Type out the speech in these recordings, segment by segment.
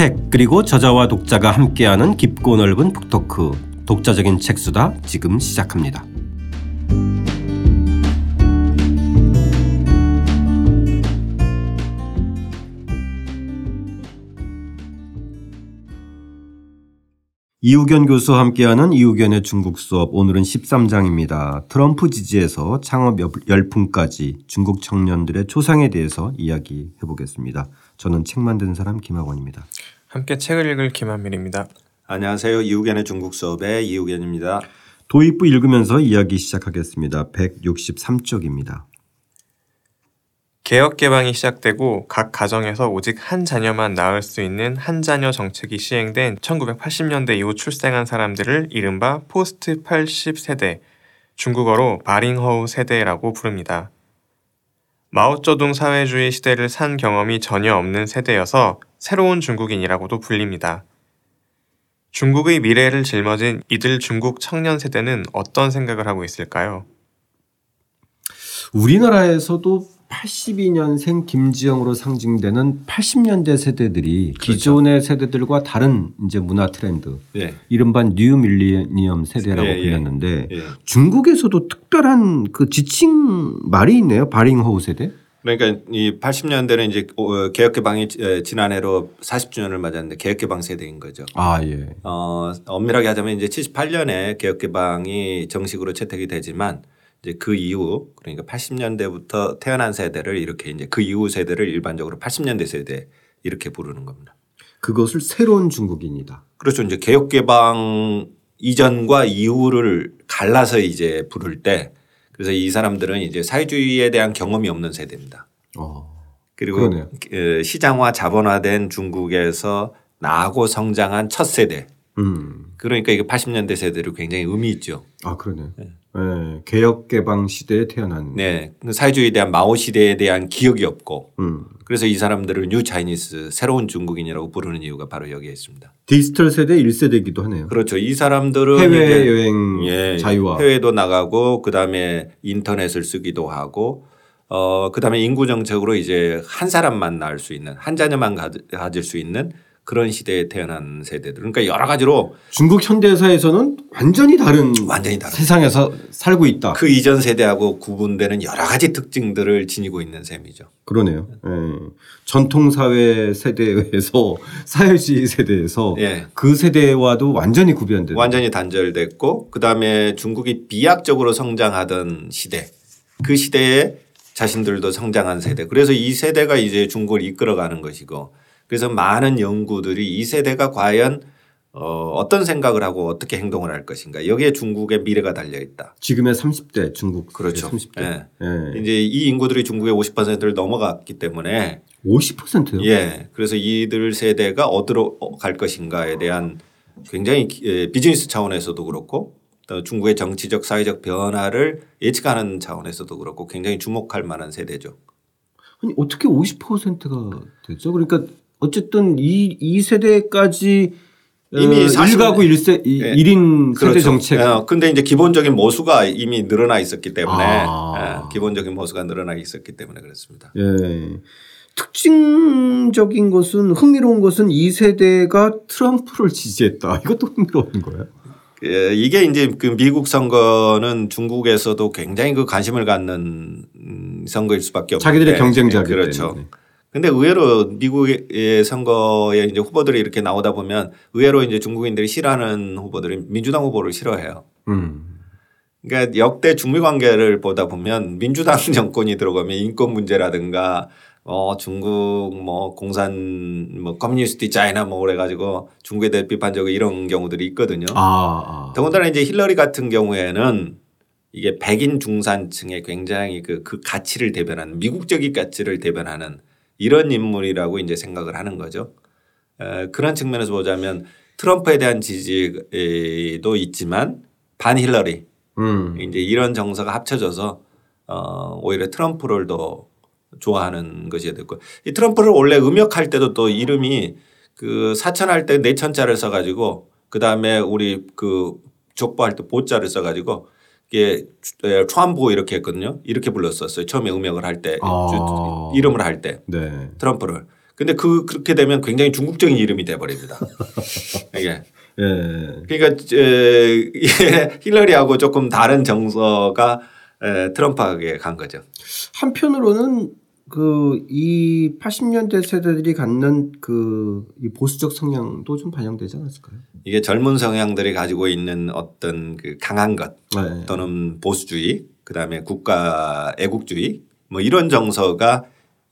책 그리고 저자와 독자가 함께하는 깊고 넓은 북토크 독자적인 책수다 지금 시작합니다. 이우견 교수와 함께하는 이우견의 중국 수업 오늘은 13장입니다. 트럼프 지지에서 창업 열풍까지 중국 청년들의 초상에 대해서 이야기해 보겠습니다. 저는 책 만든 사람 김학원입니다. 함께 책을 읽을 김한밀입니다. 안녕하세요. 이우견의 중국 수업의 이우견입니다. 도입부 읽으면서 이야기 시작하겠습니다. 163쪽입니다. 개혁 개방이 시작되고 각 가정에서 오직 한 자녀만 낳을 수 있는 한 자녀 정책이 시행된 1980년대 이후 출생한 사람들을 이른바 포스트 80 세대, 중국어로 바링허우 세대라고 부릅니다. 마오쩌둥 사회주의 시대를 산 경험이 전혀 없는 세대여서 새로운 중국인이라고도 불립니다. 중국의 미래를 짊어진 이들 중국 청년 세대는 어떤 생각을 하고 있을까요? 우리나라에서도 82년생 김지영으로 상징되는 80년대 세대들이 그렇죠. 기존의 세대들과 다른 이제 문화 트렌드, 예. 이른바 new millennium 세대라고 예, 예. 불렸는데 예. 중국에서도 특별한 그 지칭 말이 있네요. 八零后 세대. 그러니까 이 80년대는 이제 어, 개혁 개방이 지난해로 40주년을 맞았는데 개혁 개방 세대인 거죠. 아 예. 어 엄밀하게 하자면 이제 78년에 개혁 개방이 정식으로 채택이 되지만 이제 그 이후 그러니까 80년대부터 태어난 세대를 이렇게 이제 그 이후 세대를 일반적으로 80년대 세대 이렇게 부르는 겁니다. 그것을 새로운 중국인이다. 그렇죠. 이제 개혁 개방 이전과 이후를 갈라서 이제 부를 때 그래서 이 사람들은 이제 사회주의에 대한 경험이 없는 세대입니다. 어. 그리고. 그 시장화 자본화된 중국에서 나고 성장한 첫 세대. 음. 그러니까 이게 80년대 세대로 굉장히 의미 있죠. 아 그러네. 네. 네. 개혁 개방 시대에 태어난. 네. 그 사회주의에 대한 마오 시대에 대한 기억이 없고. 음. 그래서 이 사람들을 new Chinese 새로운 중국인이라고 부르는 이유가 바로 여기에 있습니다. 디지털 세대 1세대이기도 하네요. 그렇죠. 이 사람들은 해외 여행 예, 자유화. 해외도 나가고 그 다음에 인터넷을 쓰기도 하고 어 그 다음에 인구 정책으로 이제 한 사람만 낳을 수 있는 한 자녀만 가질 수 있는 그런 시대에 태어난 세대들. 그러니까 여러 가지로 중국 현대사에서는 완전히 다른 완전히 다른 세상에서 살고 있다. 그 이전 세대하고 구분되는 여러 가지 특징들을 지니고 있는 셈이죠. 그러네요. 네. 전통 사회 세대에서 사회주의 세대에서 네. 그 세대와도 완전히 구별된 완전히 단절됐고 그다음에 중국이 비약적으로 성장하던 시대 그 시대에 자신들도 성장한 세대. 그래서 이 세대가 이제 중국을 이끌어가는 것이고 그래서 많은 연구들이 이 세대가 과연 어, 어떤 생각을 하고 어떻게 행동을 할 것인가 여기에 중국의 미래가 달려 있다. 지금의 30대 중국 그렇죠. 30대. 네. 네. 이제 이 인구들이 중국의 50%를 넘어갔기 때문에 50%요? 예. 그래서 이들 세대가 어디로 갈 것인가에 대한 굉장히 예, 비즈니스 차원에서도 그렇고 또 중국의 정치적 사회적 변화를 예측하는 차원에서도 그렇고 굉장히 주목할 만한 세대죠. 아니 어떻게 50%가 됐죠? 그러니까 어쨌든 이, 이 세대까지 이미 어, 1가구 1세, 예. 1인 그렇죠. 세대 정책. 예. 근데 이제 기본적인 모수가 이미 늘어나 있었기 때문에 아. 예. 기본적인 모수가 늘어나 있었기 때문에 그렇습니다. 예. 특징적인 것은 흥미로운 것은 이 세대가 트럼프를 지지했다. 이것도 흥미로운 거예요. 예, 이게 이제 그 미국 선거는 중국에서도 굉장히 그 관심을 갖는 음, 선거일 수밖에 없는데 자기들의 경쟁자기 그렇죠. 때문에. 근데 의외로 미국의 선거에 이제 후보들이 이렇게 나오다 보면 의외로 이제 중국인들이 싫어하는 후보들이 민주당 후보를 싫어해요. 음. 그러니까 역대 중미 관계를 보다 보면 민주당 정권이 들어가면 인권 문제라든가 어 중국 뭐 공산 뭐 Communist China 뭐 그래 가지고 중국에 대해 비판적으로 이런 경우들이 있거든요. 아, 아. 더군다나 이제 힐러리 같은 경우에는 이게 백인 중산층의 굉장히 그, 그 가치를 대변하는 미국적인 가치를 대변하는 이런 인물이라고 이제 생각을 하는 거죠. 그런 측면에서 보자면 트럼프에 대한 지지도 있지만 반 힐러리 음. 이제 이런 정서가 합쳐져서 어 오히려 트럼프를 더 좋아하는 것이 됐고 이 트럼프를 원래 음역할 때도 또 이름이 그 사천할 때 내천자를 써가지고 그 다음에 우리 그 족보할 때 보자를 써가지고 이게 트럼프 이렇게 했거든요. 이렇게 불렀었어요. 처음에 음역을 할 때, 아. 이름을 할 때. 네. 트럼프를. 근데 그 그렇게 되면 굉장히 중국적인 이름이 돼 버립니다. 이게. 예. 그러니까 에, 힐러리하고 조금 다른 정서가 에, 트럼프에게 간 거죠. 한편으로는 그 이 80년대 세대들이 갖는 그 이 보수적 성향도 좀 반영되지 않았을까요? 이게 젊은 성향들이 가지고 있는 어떤 그 강한 것 네. 또는 보수주의 그다음에 국가 애국주의 뭐 이런 정서가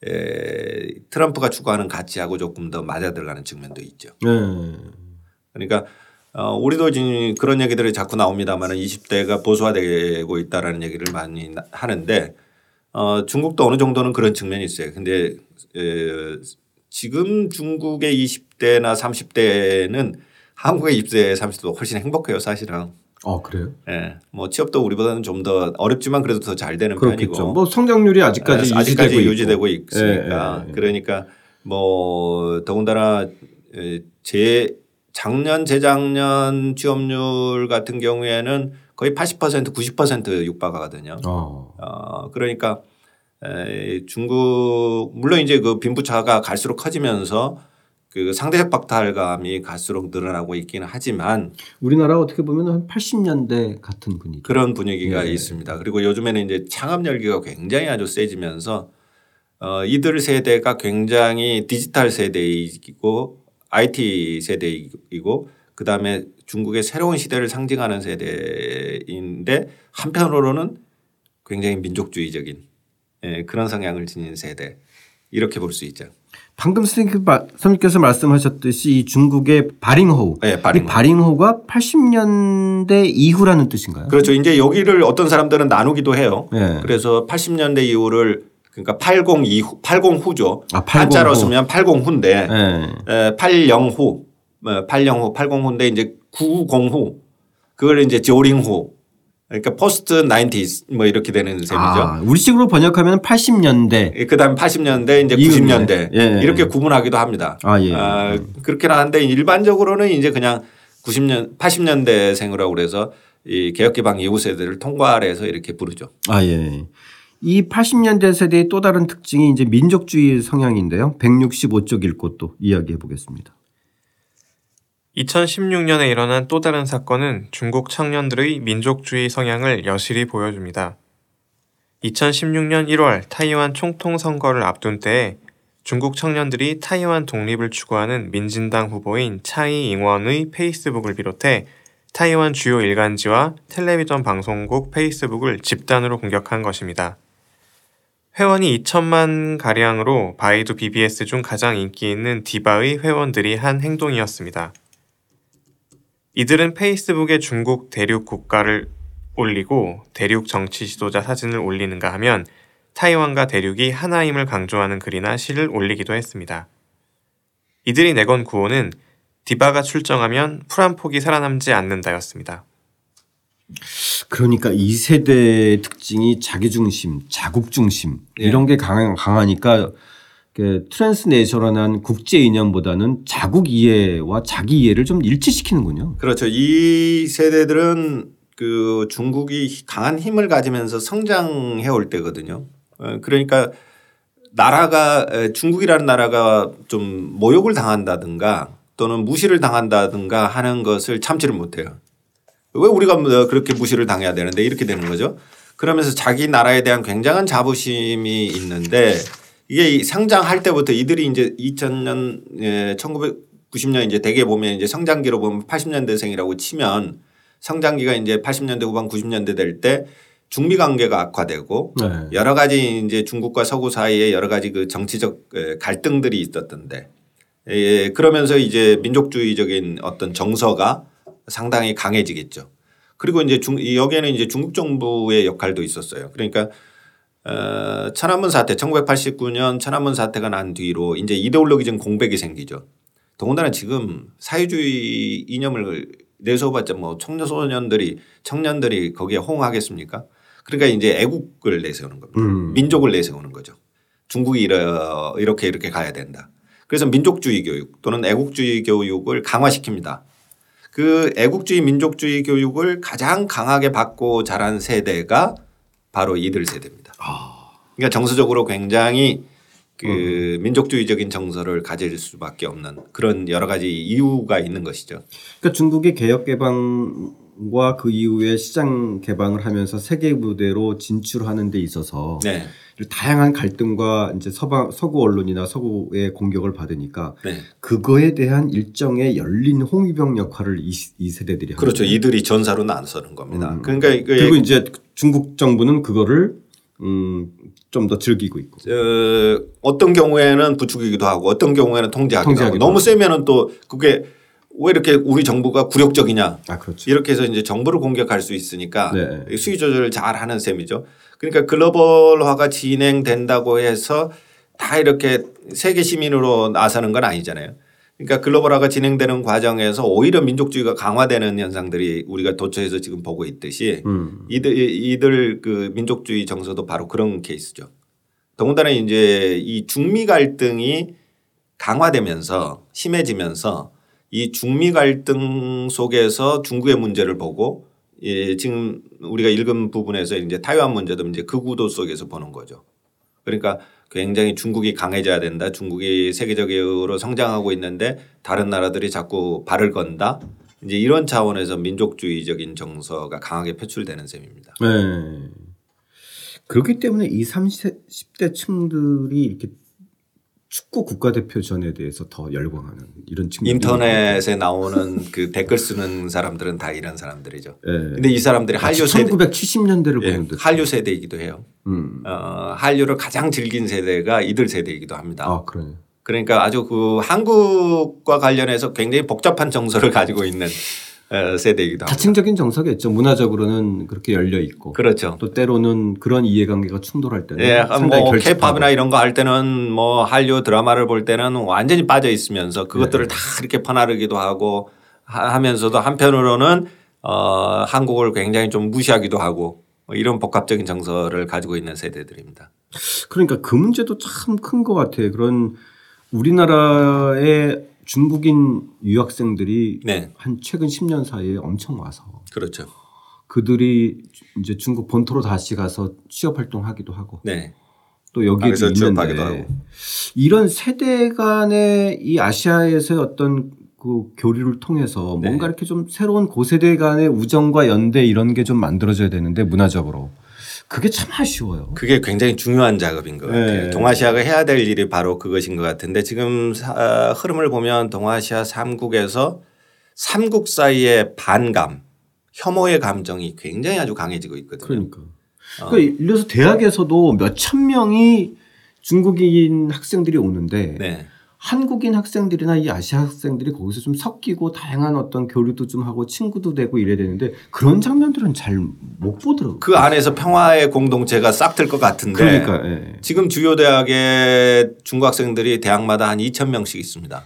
에, 트럼프가 추구하는 가치하고 조금 더 맞아 들어가는 측면도 있죠. 네. 그러니까 어, 우리도 지금 그런 얘기들이 자꾸 나옵니다만은 20대가 보수화되고 있다라는 얘기를 많이 하는데 어, 중국도 어느 정도는 그런 측면이 있어요. 근데 에, 지금 중국의 20대나 30대는 한국의 20대 30대도 훨씬 행복해요 사실은. 어 그래요? 예. 네. 뭐 취업도 우리보다는 좀 더 어렵지만 그래도 더 잘 되는 그렇겠죠. 편이고. 뭐 성장률이 아직까지 네, 아직까지 유지되고, 유지되고 있으니까 네, 그러니까 뭐 더군다나 제 작년 재작년 취업률 같은 경우에는 거의 80% 90% 육박하거든요. 어. 어 그러니까 에 중국 물론 이제 그 빈부차가 갈수록 커지면서 그 상대적 박탈감이 갈수록 늘어나고 있기는 하지만 우리나라 어떻게 보면 한 80년대 같은 분위기 그런 분위기가 네. 있습니다. 그리고 요즘에는 이제 창업 열기가 굉장히 아주 세지면서 어 이들 세대가 굉장히 디지털 세대이고 IT 세대이고 그 다음에 중국의 새로운 시대를 상징하는 세대인데 한편으로는 굉장히 민족주의적인 예, 그런 성향을 지닌 세대 이렇게 볼 수 있죠. 방금 선생님께서 말씀하셨듯이 이 중국의 바링호우. 네, 바링호. 바링호우가 80년대 이후라는 뜻인가요? 그렇죠. 이제 여기를 어떤 사람들은 나누기도 해요. 네. 그래서 80년대 이후를 그러니까 80 이후 80 후죠. 아, 80 한자로 후. 쓰면 80 후인데 네. 80 후, 80 후, 80 후인데 이제 90후 그걸 이제 조링 후 그러니까 포스트 90s 뭐 이렇게 되는 셈이죠. 아, 우리식으로 번역하면 80년대. 예, 그다음에 80년대 이제 90년대 예, 예. 이렇게 구분하기도 합니다. 아, 예. 아, 그렇긴 한데 일반적으로는 이제 그냥 90년 80년대생이라고 그래서 이 개혁 개방 이후 세대를 통괄해서 이렇게 부르죠. 아 예. 이 80년대 세대의 또 다른 특징이 이제 민족주의 성향인데요. 165쪽 읽고 또 이야기해 보겠습니다. 2016년에 일어난 또 다른 사건은 중국 청년들의 민족주의 성향을 여실히 보여줍니다. 2016년 1월 타이완 총통 선거를 앞둔 때에 중국 청년들이 타이완 독립을 추구하는 민진당 후보인 차이 잉원의 페이스북을 비롯해 타이완 주요 일간지와 텔레비전 방송국 페이스북을 집단으로 공격한 것입니다. 회원이 2천만 가량으로 바이두 BBS 중 가장 인기 있는 디바의 회원들이 한 행동이었습니다. 이들은 페이스북에 중국 대륙 국가를 올리고 대륙 정치 지도자 사진을 올리는가 하면 타이완과 대륙이 하나임을 강조하는 글이나 시를 올리기도 했습니다. 이들이 내건 구호는 디바가 출정하면 풀한 폭이 살아남지 않는다였습니다. 그러니까 이 세대의 특징이 자기 중심, 자국 중심 이런 게 강하, 강하니까 그 트랜스네이셔널한 국제 이념보다는 자국 이해와 자기 이해를 좀 일치시키는군요. 그렇죠. 이 세대들은 그 중국이 강한 힘을 가지면서 성장해 올 때거든요. 어, 그러니까 나라가 중국이라는 나라가 좀 모욕을 당한다든가 또는 무시를 당한다든가 하는 것을 참지를 못해요. 왜 우리가 뭐 그렇게 무시를 당해야 되는데 이렇게 되는 거죠. 그러면서 자기 나라에 대한 굉장한 자부심이 있는데 이게 상장할 때부터 이들이 이제 2000년 예, 1990년 이제 대개 보면 이제 성장기로 보면 80년대생이라고 치면 성장기가 이제 80년대 후반 90년대 될 때 중미 관계가 악화되고 네. 여러 가지 이제 중국과 서구 사이에 여러 가지 그 정치적 예, 갈등들이 있었던데 예, 그러면서 이제 민족주의적인 어떤 정서가 상당히 강해지겠죠. 그리고 이제 중, 여기에는 이제 중국 정부의 역할도 있었어요. 그러니까 어, 천안문 사태 1989년 천안문 사태가 난 뒤로 이제 이데올로기적 공백이 생기죠. 더군다나 지금 사회주의 이념을 내세워봤자 뭐 청소년들이 청년들이 거기에 호응하겠습니까? 그러니까 이제 애국을 내세우는 겁니다. 음. 민족을 내세우는 거죠. 중국이 이렇게 이렇게 가야 된다. 그래서 민족주의 교육 또는 애국주의 교육을 강화시킵니다. 그 애국주의 민족주의 교육을 가장 강하게 받고 자란 세대가 바로 이들 세대입니다. 아. 그러니까 정서적으로 굉장히 그 음. 민족주의적인 정서를 가질 수밖에 없는 그런 여러 가지 이유가 있는 것이죠. 그러니까 중국의 개혁 개방과 그 이후에 시장 개방을 하면서 세계 무대로 진출하는 데 있어서 네. 다양한 갈등과 이제 서방 서구 언론이나 서구의 공격을 받으니까 네. 그거에 대한 일정의 열린 홍위병 역할을 이, 이 세대들이 그렇죠. 하는 이들이 전사로 나서는 겁니다. 음. 그러니까 그리고 이제 중국 정부는 그거를 음, 좀 더 즐기고 있고. 어, 어떤 경우에는 부추기기도 하고 어떤 경우에는 통제하기도, 통제하기도 하고 너무 세면은 또 그게 왜 이렇게 우리 정부가 굴욕적이냐. 아, 그렇죠. 이렇게 해서 이제 정부를 공격할 수 있으니까 네. 수위 조절을 잘 하는 셈이죠. 그러니까 글로벌화가 진행된다고 해서 다 이렇게 세계 시민으로 나서는 건 아니잖아요. 그러니까 글로벌화가 진행되는 과정에서 오히려 민족주의가 강화되는 현상들이 우리가 도처에서 지금 보고 있듯이 음. 이들 이들 그 민족주의 정서도 바로 그런 케이스죠. 더군다나 이제 이 중미 갈등이 강화되면서 심해지면서 이 중미 갈등 속에서 중국의 문제를 보고 예, 지금 우리가 읽은 부분에서 이제 타이완 문제도 이제 그 구도 속에서 보는 거죠. 그러니까 굉장히 중국이 강해져야 된다. 중국이 세계적으로 성장하고 있는데 다른 나라들이 자꾸 발을 건다. 이제 이런 차원에서 민족주의적인 정서가 강하게 표출되는 셈입니다. 네. 그렇기 때문에 이 30대 층들이 이렇게 축구 국가대표전에 대해서 더 열광하는 이런 친구 인터넷에 나오는 그 댓글 쓰는 사람들은 다 이런 사람들이죠. 네. 근데 이 사람들이 한류 세대 1970년대를 예, 보는 한류 세대이기도 해요. 음. 어, 한류를 가장 즐긴 세대가 이들 세대이기도 합니다. 아, 그래. 그러니까 아주 그 한국과 관련해서 굉장히 복잡한 정서를 가지고 있는 어, 세대이기도 합니다. 다층적인 정서겠죠. 문화적으로는 그렇게 열려 있고. 그렇죠. 또 때로는 그런 이해관계가 충돌할 때는 예, 뭐 케이팝이나 이런 거 할 때는 뭐 한류 드라마를 볼 때는 완전히 빠져 있으면서 그것들을 네. 다 이렇게 퍼나르기도 하고 하면서도 한편으로는 어 한국을 굉장히 좀 무시하기도 하고 뭐 이런 복합적인 정서를 가지고 있는 세대들입니다. 그러니까 그 문제도 참 큰 것 같아요. 그런 우리나라의 중국인 유학생들이 네. 한 최근 10년 사이에 엄청 와서 그렇죠. 그들이 이제 중국 본토로 다시 가서 취업 활동하기도 하고 네. 또 여기에도 있는데 이런 세대 간의 이 아시아에서의 어떤 그 교류를 통해서 뭔가 네. 이렇게 좀 새로운 고세대 간의 우정과 연대 이런 게 좀 만들어져야 되는데 문화적으로 그게 참 아쉬워요. 그게 굉장히 중요한 작업인 것 같아요. 네. 동아시아가 해야 될 일이 바로 그것인 것 같은데 지금 흐름을 보면 동아시아 3국에서 3국 사이의 반감, 혐오의 감정이 굉장히 아주 강해지고 있거든요. 그러니까. 어. 그러니까 예를 들어서 대학에서도 몇 천 명이 중국인 학생들이 오는데 네. 한국인 학생들이나 이 아시아 학생들이 거기서 좀 섞이고 다양한 어떤 교류도 좀 하고 친구도 되고 이래야 되는데 그런 장면들은 잘 못 보더라고요. 그 안에서 평화의 공동체가 싹 들 것 같은데 그러니까, 예. 지금 주요 대학의 중국 학생들이 대학마다 한 2천 명씩 있습니다.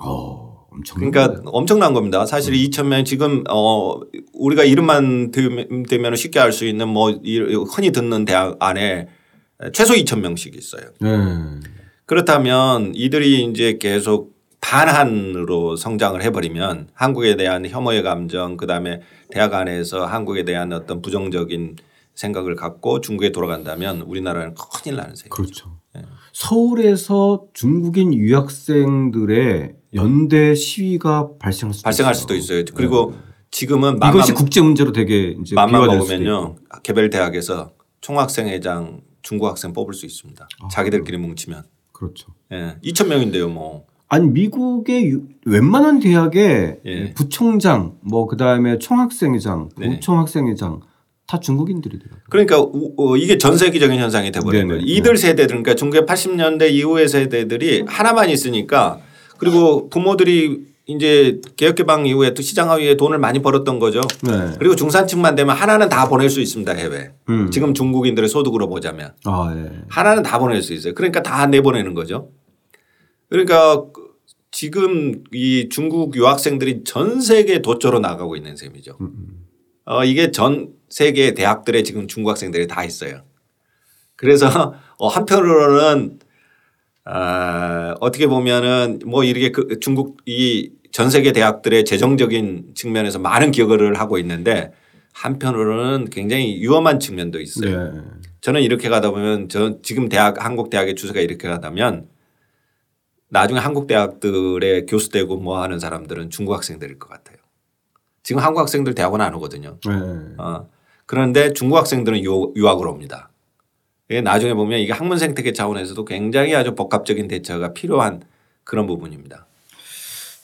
어, 엄청난 그러니까 거예요. 엄청난 겁니다. 사실 음. 2천 명 지금 어 우리가 이름만 되면 쉽게 알 수 있는 뭐 흔히 듣는 대학 안에 최소 2천 명씩 있어요. 음. 그렇다면 이들이 이제 계속 반한으로 성장을 해버리면 한국에 대한 혐오의 감정 그다음에 대학 안에서 한국에 대한 어떤 부정적인 생각을 갖고 중국에 돌아간다면 우리나라는 큰일 나는 셈이죠. 그렇죠. 네. 서울에서 중국인 유학생들의 연대 시위가 발생할 수도, 발생할 수도 있어요. 그리고 네. 지금은 이것이 국제 문제로 되게 이제 맘만 먹으면요 개별 대학에서 총학생회장 중국 학생 뽑을 수 있습니다. 아, 자기들끼리 뭉치면. 그렇죠. 예. 2천 명인데요, 뭐. 아니 미국의 웬만한 대학의 예. 부총장 뭐 그다음에 총학생회장, 네. 부총학생회장 다 중국인들이더라고요. 그러니까 어, 이게 전 세계적인 현상이 돼버린 거예요. 이들 세대들 그러니까 중국의 80년대 이후의 세대들이 하나만 있으니까 그리고 부모들이 이제 개혁 개방 이후에 또 시장 하위에 돈을 많이 벌었던 거죠. 네. 그리고 중산층만 되면 하나는 다 보낼 수 있습니다 해외. 음. 지금 중국인들의 소득으로 보자면 아, 네. 하나는 다 보낼 수 있어요. 그러니까 다 내보내는 거죠. 그러니까 지금 이 중국 유학생들이 전 세계 도처로 나가고 있는 셈이죠. 음, 음. 어, 이게 전 세계 대학들에 지금 중국 학생들이 다 있어요. 그래서 어, 한편으로는 아, 어떻게 보면은 뭐 이렇게 그 중국 이 전 세계 대학들의 재정적인 측면에서 많은 기여를 하고 있는데 한편으로는 굉장히 위험한 측면도 있어요. 네. 저는 이렇게 가다 보면 저 지금 대학 한국 대학의 추세가 이렇게 가다면 나중에 한국 대학들의 교수 되고 뭐 하는 사람들은 중국 학생들일 것 같아요. 지금 한국 학생들 대학원 안 오거든요. 네. 어. 그런데 중국 학생들은 유학으로 옵니다. 나중에 보면 이게 학문 생태계 차원에서도 굉장히 아주 복합적인 대처가 필요한 그런 부분입니다.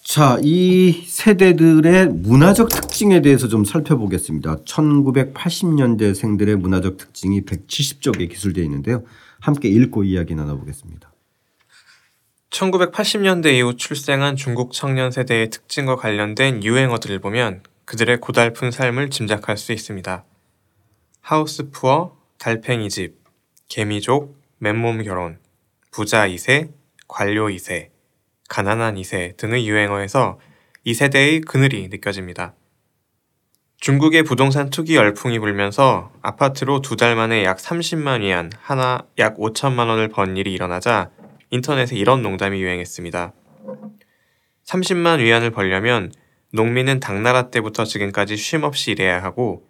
자, 이 세대들의 문화적 특징에 대해서 좀 살펴보겠습니다. 1980년대 생들의 문화적 특징이 170쪽에 기술되어 있는데요. 함께 읽고 이야기 나눠보겠습니다. 1980년대 이후 출생한 중국 청년 세대의 특징과 관련된 유행어들을 보면 그들의 고달픈 삶을 짐작할 수 있습니다. 하우스 푸어, 달팽이 집, 개미족, 맨몸 결혼, 부자 2세, 관료 2세, 가난한 2세 등의 유행어에서 이 세대의 그늘이 느껴집니다. 중국의 부동산 투기 열풍이 불면서 아파트로 두 달 만에 약 30만 위안, 하나 약 5천만 원을 번 일이 일어나자 인터넷에 이런 농담이 유행했습니다. 30만 위안을 벌려면 농민은 당나라 때부터 지금까지 쉼없이 일해야 하고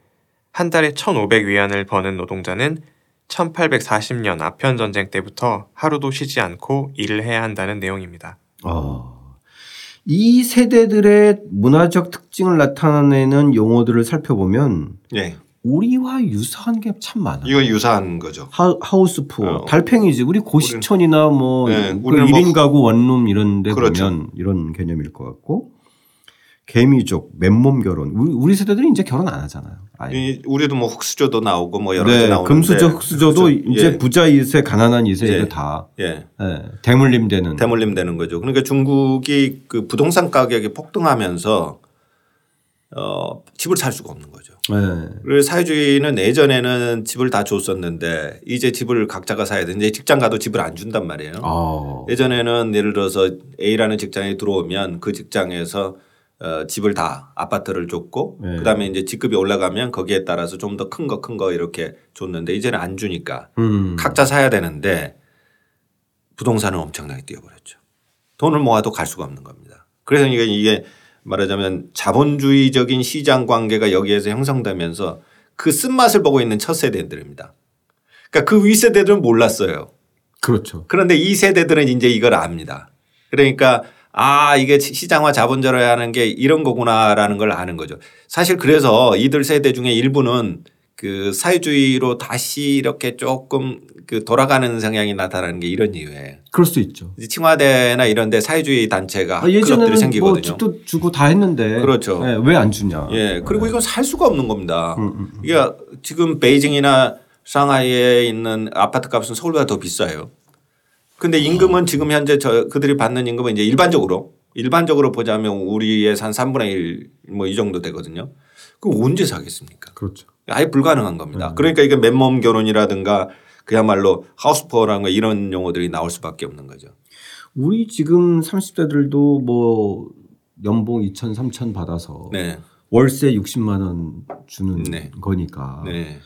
한 달에 1,500 위안을 버는 노동자는 1840년 아편 전쟁 때부터 하루도 쉬지 않고 일을 해야 한다는 내용입니다. 어, 이 세대들의 문화적 특징을 나타내는 용어들을 살펴보면 네. 우리와 유사한 게 참 많아요. 이건 유사한 거죠. 하, 우스푸 어. 달팽이지. 우리 고시촌이나 뭐 네, 그 1인 뭐 가구 원룸 이런 데 그렇죠. 보면 이런 개념일 것 같고 개미족, 맨몸 결혼. 우리, 우리 세대들이 이제 결혼 안 하잖아요. 아예. 우리도 뭐 흑수저도 나오고 뭐 여러 네, 가지 나오는데 금수저, 흑수저도 그렇죠. 이제 예. 부자 2세, 가난한 2세 예. 다 예. 예. 대물림 되는. 대물림 되는 거죠. 그러니까 중국이 그 부동산 가격이 폭등하면서 어, 집을 살 수가 없는 거죠. 네. 그리고 사회주의는 예전에는 집을 다 줬었는데 이제 집을 각자가 사야 되는데 직장 가도 집을 안 준단 말이에요. 어. 예전에는 예를 들어서 A라는 직장에 들어오면 그 직장에서 어, 집을 다 아파트를 줬고 네. 그다음에 이제 직급이 올라가면 거기에 따라서 좀 더 큰 거 큰 거 이렇게 줬는데 이제는 안 주니까 음. 각자 사야 되는데 부동산은 엄청나게 뛰어버렸죠. 돈을 모아도 갈 수가 없는 겁니다. 그래서 이게 이게 말하자면 자본주의적인 시장 관계가 여기에서 형성되면서 그 쓴맛을 보고 있는 첫 세대들입니다. 그러니까 그 윗세대들은 몰랐어요. 그렇죠. 그런데 이 세대들은 이제 이걸 압니다. 그러니까 아, 이게 시장화 자본주의 하는 게 이런 거구나라는 걸 아는 거죠. 사실 그래서 이들 세대 중에 일부는 그 사회주의로 다시 이렇게 조금 그 돌아가는 성향이 나타나는 게 이런 이유예요. 그럴 수 있죠. 칭화대나 이런 데 사회주의 단체가 아, 예전에는 생기거든요. 뭐 집도 주고 다 했는데 그렇죠. 네, 왜안 주냐. 예. 그리고 이건 살 수가 없는 겁니다. 음, 음, 음. 이게 지금 베이징이나 상하이에 있는 아파트 값은 서울보다 더 비싸요. 근데 임금은 지금 현재 저 그들이 받는 임금은 이제 일반적으로 일반적으로 보자면 우리의 한 3분의 1 뭐 이 정도 되거든요. 그럼 언제 사겠습니까? 그렇죠. 아예 불가능한 겁니다. 음. 그러니까 이게 맨몸 결혼이라든가 그야말로 하우스포어라는 이런 용어들이 나올 수밖에 없는 거죠. 우리 지금 30대들도 뭐 연봉 2천 3천 받아서 네. 월세 60만 원 주는 네. 거니까 네.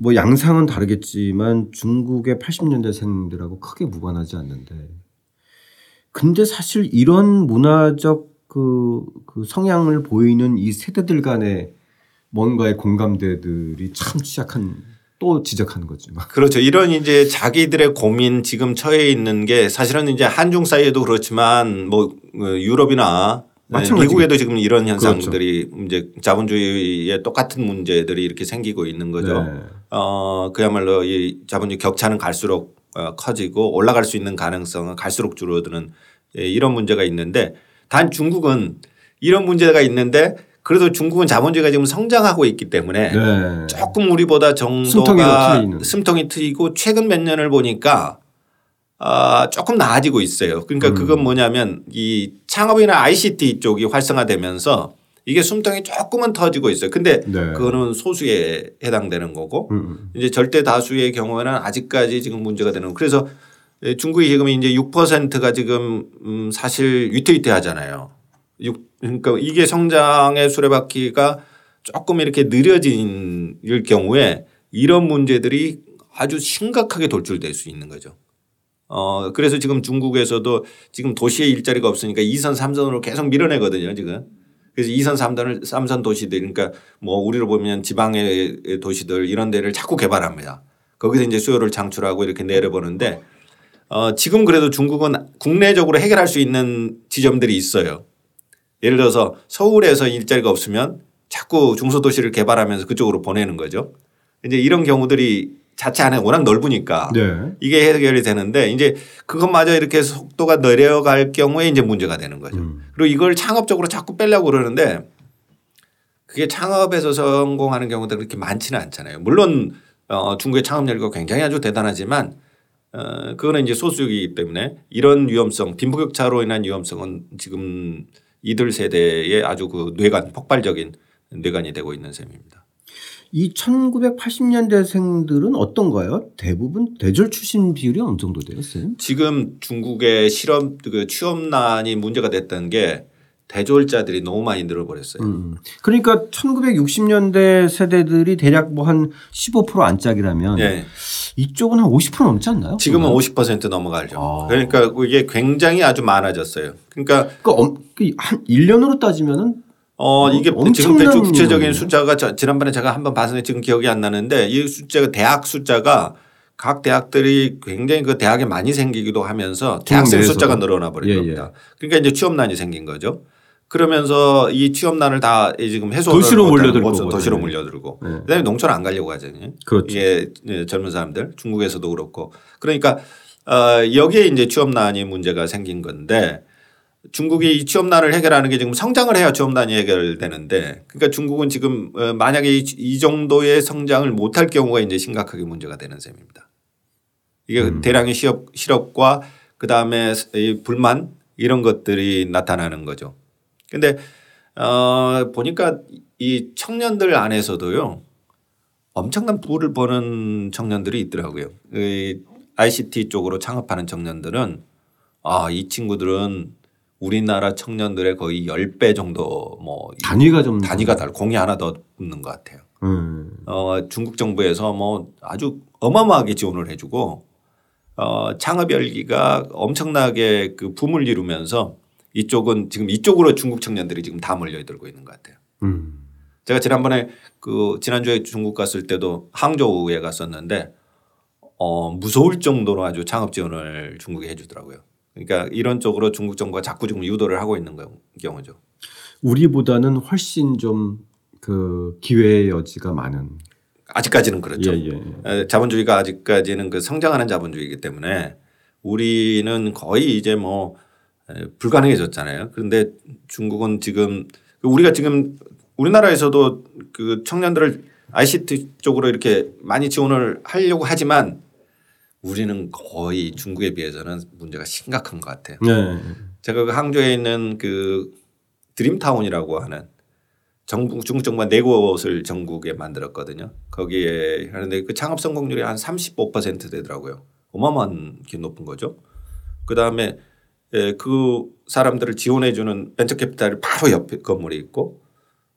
뭐 양상은 다르겠지만 중국의 80년대생들하고 크게 무관하지 않는데 근데 사실 이런 문화적 그, 그 성향을 보이는 이 세대들 간의 뭔가의 공감대들이 참 취약한 또 지적하는 거지. 막. 그렇죠. 이런 이제 자기들의 고민 지금 처해 있는 게 사실은 이제 한중 사이에도 그렇지만 뭐 유럽이나 마찬가지. 미국에도 지금 이런 그렇죠. 현상들이 그렇죠. 이제 자본주의의 똑같은 문제들이 이렇게 생기고 있는 거죠. 네. 어 그야말로 이 자본주의 격차는 갈수록 어, 커지고 올라갈 수 있는 가능성은 갈수록 줄어드는 예, 이런 문제가 있는데 단 중국은 이런 문제가 있는데 그래도 중국은 자본주의가 지금 성장하고 있기 때문에 네. 조금 우리보다 정도가 숨통이 트이고 최근 몇 년을 보니까 아, 조금 나아지고 있어요. 그러니까 음. 그건 뭐냐면 이 창업이나 ICT 쪽이 활성화되면서 이게 숨통이 조금은 터지고 있어요. 근데 네. 그거는 소수에 해당되는 거고 음, 음. 이제 절대 다수의 경우에는 아직까지 지금 문제가 되는 그래서 중국이 지금 이제 6%가 지금 음 사실 위태위태 하잖아요. 그러니까 이게 성장의 수레바퀴가 조금 이렇게 느려진 경우에 이런 문제들이 아주 심각하게 돌출될 수 있는 거죠. 어 그래서 지금 중국에서도 지금 도시에 일자리가 없으니까 2선 3선으로 계속 밀어내거든요 지금. 그래서 2선, 3선을 3선 도시들 그러니까 뭐 우리로 보면 지방의 도시들 이런 데를 자꾸 개발합니다. 거기서 이제 수요를 창출하고 이렇게 내려보는데 어 지금 그래도 중국은 국내적으로 해결할 수 있는 지점들이 있어요. 예를 들어서 서울에서 일자리가 없으면 자꾸 중소도시를 개발하면서 그쪽으로 보내는 거죠. 이제 이런 경우들이 자체 안에 워낙 넓으니까 네. 이게 해결이 되는데 이제 그것마저 이렇게 속도가 내려갈 경우에 이제 문제가 되는 거죠. 음. 그리고 이걸 창업적으로 자꾸 빼려고 그러는데 그게 창업에서 성공하는 경우도 그렇게 많지는 않잖아요. 물론 어 중국의 창업 열기가 굉장히 아주 대단하지만 어 그거는 이제 소수이기 때문에 이런 위험성 빈부격차로 인한 위험성은 지금 이들 세대의 아주 그 뇌관 폭발적인 뇌관이 되고 있는 셈입니다. 이 1980년대생들은 어떤가요? 대부분 대졸 출신 비율이 어느 정도 되었어요? 지금 중국의 실업 그 취업난이 문제가 됐던 게 대졸자들이 너무 많이 늘어버렸어요. 음. 그러니까 1960년대 세대들이 대략 뭐 한 15% 안짝이라면 네. 이쪽은 한 50% 넘지 않나요? 지금은 50% 넘어가죠. 아. 그러니까 이게 굉장히 아주 많아졌어요. 그러니까, 그러니까 한 1년으로 따지면은 어, 이게 지금 대충 구체적인 숫자가 지난번에 제가 한번 봤는데 지금 기억이 안 나는데 이 숫자가 대학 숫자가 각 대학들이 굉장히 그 대학에 많이 생기기도 하면서 대학생 숫자가 늘어나 버린 예, 겁니다. 예. 그러니까 이제 취업난이 생긴 거죠. 그러면서 이 취업난을 다 지금 해소 도시로 몰려들고 도시로 네. 몰려들고 네. 그다음에 농촌 안 가려고 하잖아요. 그렇죠. 이게 네, 젊은 사람들 중국에서도 그렇고 그러니까 어 여기에 이제 취업난이 문제가 생긴 건데 중국이 이 취업난을 해결하는 게 지금 성장을 해야 취업난이 해결되는데 그러니까 중국은 지금 어, 만약에 이 정도의 성장을 못할 경우가 이제 심각하게 문제가 되는 셈입니다. 이게 음. 대량의 실업, 실업과 그 다음에 불만 이런 것들이 나타나는 거죠. 근데 어 보니까 이 청년들 안에서도요 엄청난 부를 버는 청년들이 있더라고요. 이 ICT 쪽으로 창업하는 청년들은 아, 이 친구들은 우리나라 청년들의 거의 10배 정도 뭐 단위가 좀 단위가 달 공이 하나 더 붙는 것 같아요. 음. 어, 중국 정부에서 뭐 아주 어마어마하게 지원을 해주고 어, 창업 열기가 엄청나게 그 붐을 이루면서 이쪽은 지금 이쪽으로 중국 청년들이 지금 다 몰려들고 있는 것 같아요. 음. 제가 지난번에 그 지난주에 중국 갔을 때도 항저우에 갔었는데 어, 무서울 정도로 아주 창업 지원을 중국에 해주더라고요. 그러니까 이런 쪽으로 중국 정부가 자꾸 지금 유도를 하고 있는 경우죠. 우리보다는 훨씬 좀 그 기회의 여지가 많은. 아직까지는 그렇죠. 예, 예. 자본주의가 아직까지는 그 성장하는 자본주의이기 때문에 우리는 거의 이제 뭐 불가능해졌잖아요. 그런데 중국은 지금 우리가 지금 우리나라에서도 그 청년들을 ICT 쪽으로 이렇게 많이 지원을 하려고 하지만 우리는 거의 중국에 비해서는 문제가 심각한 것 같아요. 네. 제가 그 항저에 있는 그 드림타운이라고 하는 정부 중국 정부가 네 곳을 전국에 만들었거든요. 거기에 하는데 그 창업 성공률이 한 35% 되더라고요. 어마어마한 게 높은 거죠. 그 다음에 예, 그 사람들을 지원해 주는 벤처 캐피탈이 바로 옆에 건물에 있고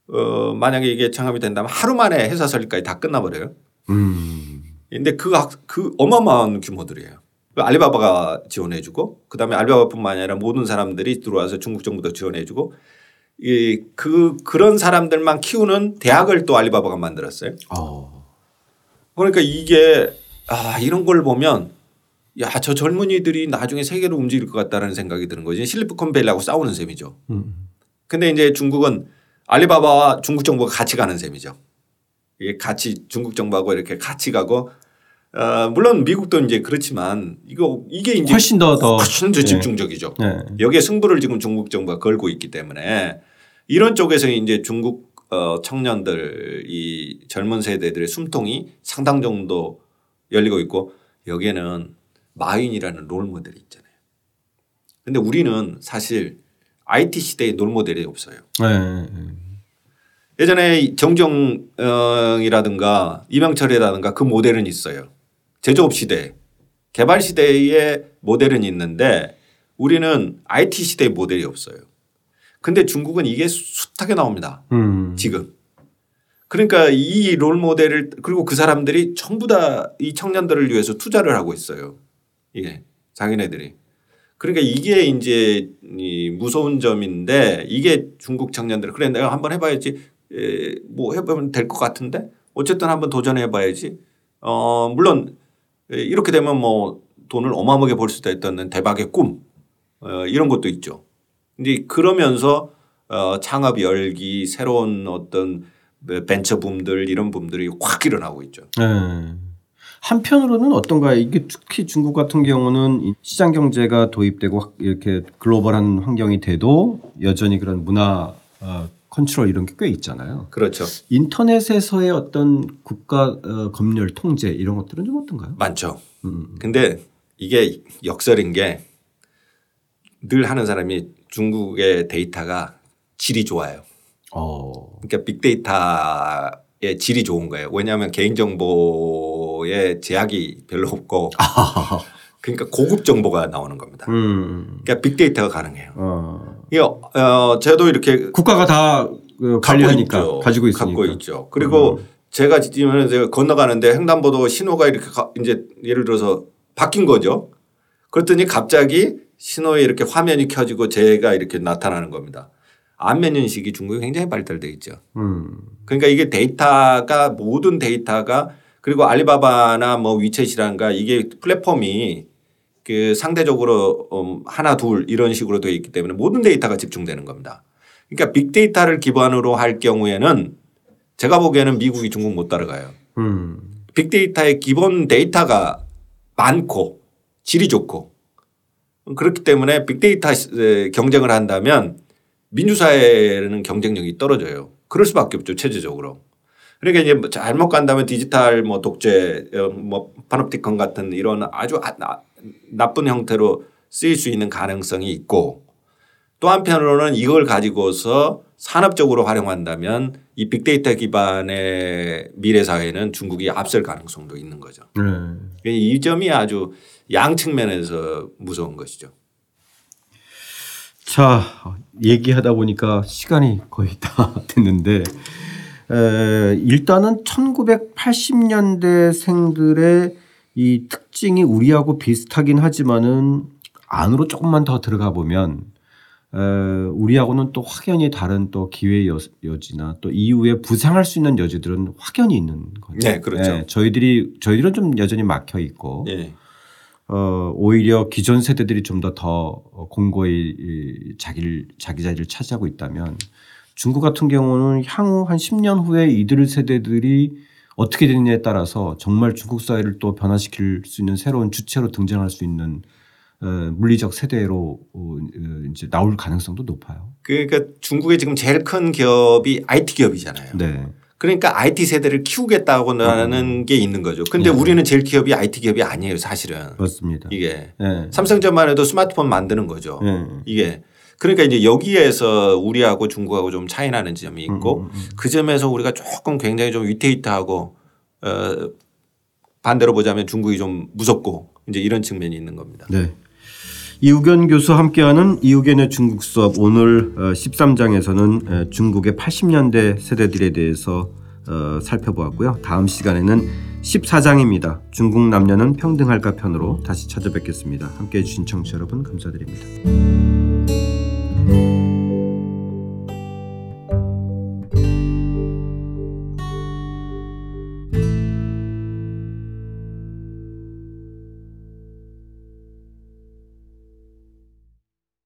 어 만약에 이게 창업이 된다면 하루 만에 회사 설립까지 다 끝나버려요. 음. 근데 그, 그 어마어마한 규모들이에요. 그 알리바바가 지원해주고 그다음에 알리바바뿐만 아니라 모든 사람들이 들어와서 중국 정부도 지원해주고 이 그 그런 사람들만 키우는 대학을 또 알리바바가 만들었어요. 어. 그러니까 이게 아 이런 걸 보면 야 저 젊은이들이 나중에 세계로 움직일 것 같다라는 생각이 드는 거지 실리콘밸리하고 싸우는 셈이죠. 음. 근데 이제 중국은 알리바바와 중국 정부가 같이 가는 셈이죠. 이게 같이 중국 정부하고 이렇게 같이 가고 어, 물론 미국도 이제 그렇지만 이거 이게 이제 훨씬 더, 더 훨씬 더 네. 집중적이죠. 네. 여기에 승부를 지금 중국 정부가 걸고 있기 때문에 이런 쪽에서 이제 중국 어, 청년들 이 젊은 세대들의 숨통이 상당 정도 열리고 있고 여기에는 마윈이라는 롤 모델이 있잖아요. 근데 우리는 사실 IT 시대의 롤 모델이 없어요. 네. 예전에 정정이라든가 이명철이라든가 그 모델은 있어요. 제조업 시대, 개발 시대의 모델은 있는데 우리는 IT 시대의 모델이 없어요. 근데 중국은 이게 숱하게 나옵니다. 음. 지금. 그러니까 이 롤 모델을 그리고 그 사람들이 전부 다 이 청년들을 위해서 투자를 하고 있어요. 예. 자기네들이. 그러니까 이게 이제 이 무서운 점인데 이게 중국 청년들 그래 내가 한번 해봐야지 에, 뭐 해보면 될 것 같은데 어쨌든 한번 도전해봐야지. 어 물론 이렇게 되면 뭐 돈을 어마어마하게 벌 수도 있다는 대박의 꿈 어, 이런 것도 있죠. 근데 그러면서 어, 창업 열기 새로운 어떤 벤처 붐들 이런 붐들이 확 일어나고 있죠. 네. 한편으로는 어떤가요? 이게 특히 중국 같은 경우는 시장 경제가 도입되고 이렇게 글로벌한 환경이 돼도 여전히 그런 문화 어, 컨트롤 이런 게 꽤 있잖아요. 그렇죠. 인터넷에서의 어떤 국가 어, 검열 통제 이런 것들은 좀 어떤가요? 많죠. 음. 근데 이게 역설인 게 늘 하는 사람이 중국의 데이터가 질이 좋아요. 어. 그러니까 빅데이터의 질이 좋은 거예요. 왜냐하면 개인정보의 제약이 별로 없고 그러니까 고급 정보가 나오는 겁니다. 음. 그러니까 빅데이터가 가능해요. 어. 이거 어, 저도 이렇게 국가가 다그 관리하니까 있죠. 가지고 있으니까. 갖고 있죠. 그리고 음. 제가 지금 제가 건너가는데 횡단보도 신호가 이렇게 이제 예를 들어서 바뀐 거죠. 그랬더니 갑자기 신호에 이렇게 화면이 켜지고 제가 이렇게 나타나는 겁니다. 안면 인식이 중국에 굉장히 발달돼 있죠. 음. 그러니까 이게 데이터가 모든 데이터가 그리고 알리바바나 뭐 위챗이란가 이게 플랫폼이 그 상대적으로 음 하나 둘 이런 식으로 되어 있기 때문에 모든 데이터가 집중되는 겁니다. 그러니까 빅데이터를 기반으로 할 경우에는 제가 보기에는 미국이 중국 못 따라가요. 음. 빅데이터의 기본 데이터가 많고 질이 좋고 그렇기 때문에 빅데이터 경쟁을 한다면 민주사회는 경쟁력이 떨어져요. 그럴 수밖에 없죠. 체제적으로. 그러니까 이제 뭐 잘못 간다면 디지털 뭐 독재 어, 뭐 파놉티콘 같은 이런 아주 나쁜 형태로 쓰일 수 있는 가능성이 있고 또 한편으로는 이걸 가지고서 산업적으로 활용한다면 이 빅데이터 기반의 미래 사회는 중국이 앞설 가능성도 있는 거죠. 네. 이 점이 아주 양 측면에서 무서운 것이죠. 자, 얘기하다 보니까 시간이 거의 다 됐는데 에, 일단은 1980년대 생들의 이 특징이 우리하고 비슷하긴 하지만은 안으로 조금만 더 들어가 보면 에, 우리하고는 또 확연히 다른 또 기회 여, 여지나 또 이후에 부상할 수 있는 여지들은 확연히 있는 거죠. 네, 그렇죠. 네, 저희들이 저희들은 좀 여전히 막혀 있고 네. 어, 오히려 기존 세대들이 좀 더더 더 공고히 자기를 자기 자리를 차지하고 있다면 중국 같은 경우는 향후 한 10년 후에 이들 세대들이 어떻게 되느냐에 따라서 정말 중국 사회를 또 변화시킬 수 있는 새로운 주체로 등장할 수 있는 어, 물리적 세대로 어, 이제 나올 가능성도 높아요. 그러니까 중국의 지금 제일 큰 기업이 IT 기업이잖아요. 네. 그러니까 IT 세대를 키우겠다고는 음. 게 있는 거죠. 근데 네. 우리는 제일 기업이 IT 기업이 아니에요, 사실은. 맞습니다. 이게 네. 삼성전만 해도 스마트폰 만드는 거죠. 네. 이게 그러니까 이제 여기에서 우리하고 중국하고 좀 차이 나는 점이 있고 음, 음, 음. 그 점에서 우리가 조금 굉장히 좀 위태위태하고 어 반대로 보자면 중국이 좀 무섭고 이제 이런 측면이 있는 겁니다. 네. 이우견 교수 함께하는 이우견의 중국 수업 오늘 13장에서는 어, 중국의 80년대 세대들에 대해서 어, 살펴보았고요. 다음 시간에는 14장입니다. 중국 남녀는 평등할까 편으로 다시 찾아뵙겠습니다. 함께해 주신 청취자 여러분 감사드립니다.